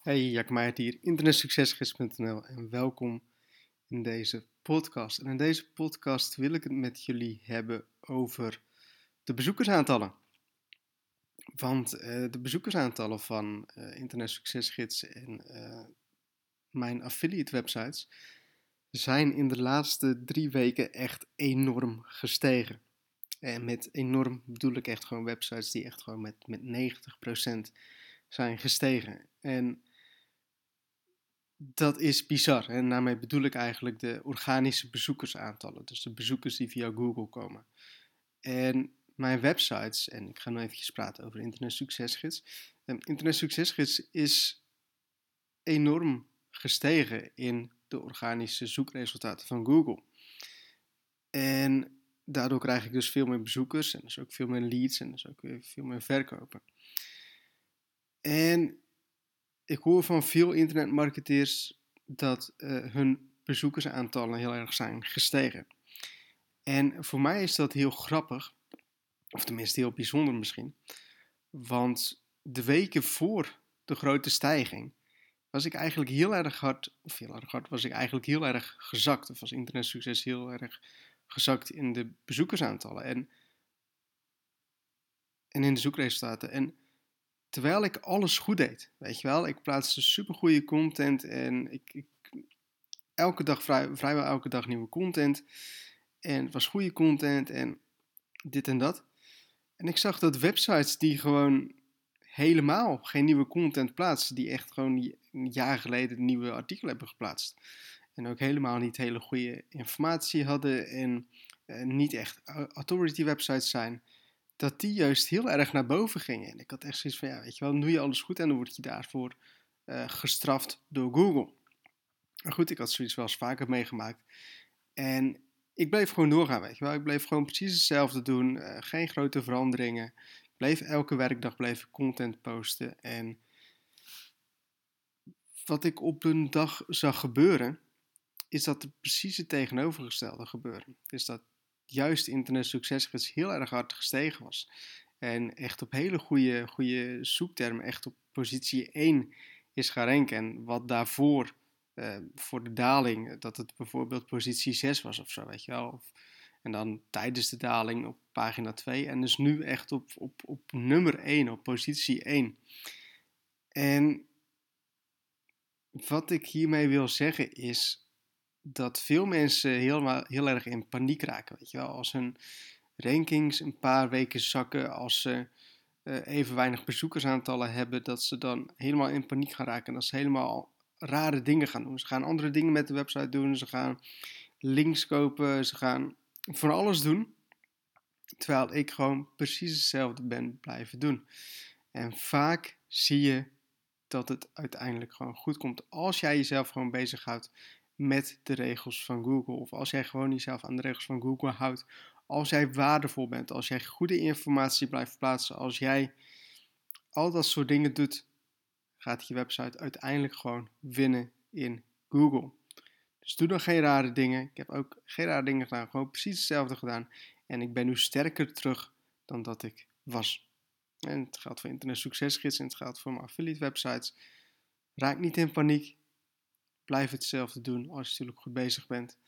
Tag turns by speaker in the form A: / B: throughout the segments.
A: Hey, Jack Meijert hier, internetsuccesgids.nl en welkom in deze podcast. En in deze podcast wil ik het met jullie hebben over de bezoekersaantallen. Want uh, de bezoekersaantallen van uh, Internet Succesgids en uh, mijn affiliate websites zijn in de laatste drie weken echt enorm gestegen. En met enorm bedoel ik echt gewoon websites die echt gewoon met, met 90% zijn gestegen. En dat is bizar. En daarmee bedoel ik eigenlijk de organische bezoekersaantallen. Dus de bezoekers die via Google komen. En mijn websites, en ik ga nu even praten over Internet Succesgids. Um, Internet Succesgids is enorm gestegen in de organische zoekresultaten van Google. En daardoor krijg ik dus veel meer bezoekers en dus ook veel meer leads en dus ook veel meer verkopen. En ik hoor van veel internetmarketeers dat uh, hun bezoekersaantallen heel erg zijn gestegen. En voor mij is dat heel grappig, of tenminste heel bijzonder misschien. Want de weken voor de grote stijging was ik eigenlijk heel erg hard, of heel erg hard, was ik eigenlijk heel erg gezakt. Of was internetsucces heel erg gezakt in de bezoekersaantallen en, en in de zoekresultaten. En terwijl ik alles goed deed. Weet je wel, ik plaatste supergoeie content en ik, ik elke dag, vrij, vrijwel elke dag nieuwe content. En het was goede content en dit en dat. En ik zag dat websites die gewoon helemaal geen nieuwe content plaatsen, die echt gewoon een jaar geleden nieuwe artikelen hebben geplaatst. En ook helemaal niet hele goede informatie hadden en uh, niet echt authority websites zijn dat die juist heel erg naar boven gingen. En ik had echt zoiets van, ja, weet je wel, doe je alles goed en dan word je daarvoor uh, gestraft door Google. Maar goed, ik had zoiets wel eens vaker meegemaakt. En ik bleef gewoon doorgaan, weet je wel. Ik bleef gewoon precies hetzelfde doen, uh, geen grote veranderingen. Ik bleef elke werkdag bleef content posten. En wat ik op een dag zag gebeuren, is dat er precies het tegenovergestelde gebeurde. Dus dat juist internet succesgids heel erg hard gestegen was. En echt op hele goede, goede zoektermen, echt op positie 1 is gaan. En wat daarvoor, uh, voor de daling, dat het bijvoorbeeld positie 6 was of zo, weet je wel. Of, en dan tijdens de daling op pagina 2. En dus nu echt op, op, op nummer 1, op positie 1. En wat ik hiermee wil zeggen is dat veel mensen heel, erg in paniek raken. Weet je wel, als hun rankings een paar weken zakken, als ze uh, even weinig bezoekersaantallen hebben, dat ze dan helemaal in paniek gaan raken. En dat ze helemaal rare dingen gaan doen. Ze gaan andere dingen met de website doen, ze gaan links kopen, ze gaan van alles doen. Terwijl ik gewoon precies hetzelfde ben blijven doen. En vaak zie je dat het uiteindelijk gewoon goed komt als jij jezelf gewoon bezighoudt met de regels van Google. Of als jij gewoon jezelf aan de regels van Google houdt. Als jij waardevol bent, als jij goede informatie blijft plaatsen, als jij al dat soort dingen doet, gaat je website uiteindelijk gewoon winnen in Google. Dus doe dan geen rare dingen. Ik heb ook geen rare dingen gedaan, gewoon precies hetzelfde gedaan. En ik ben nu sterker terug dan dat ik was. En het geldt voor Internet Succesgids en het geldt voor mijn affiliate websites. Raak niet in paniek. Blijf hetzelfde doen als je natuurlijk goed bezig bent.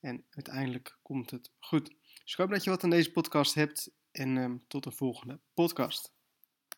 A: En uiteindelijk komt het goed. Dus ik hoop dat je wat aan deze podcast hebt. En um, tot de volgende podcast.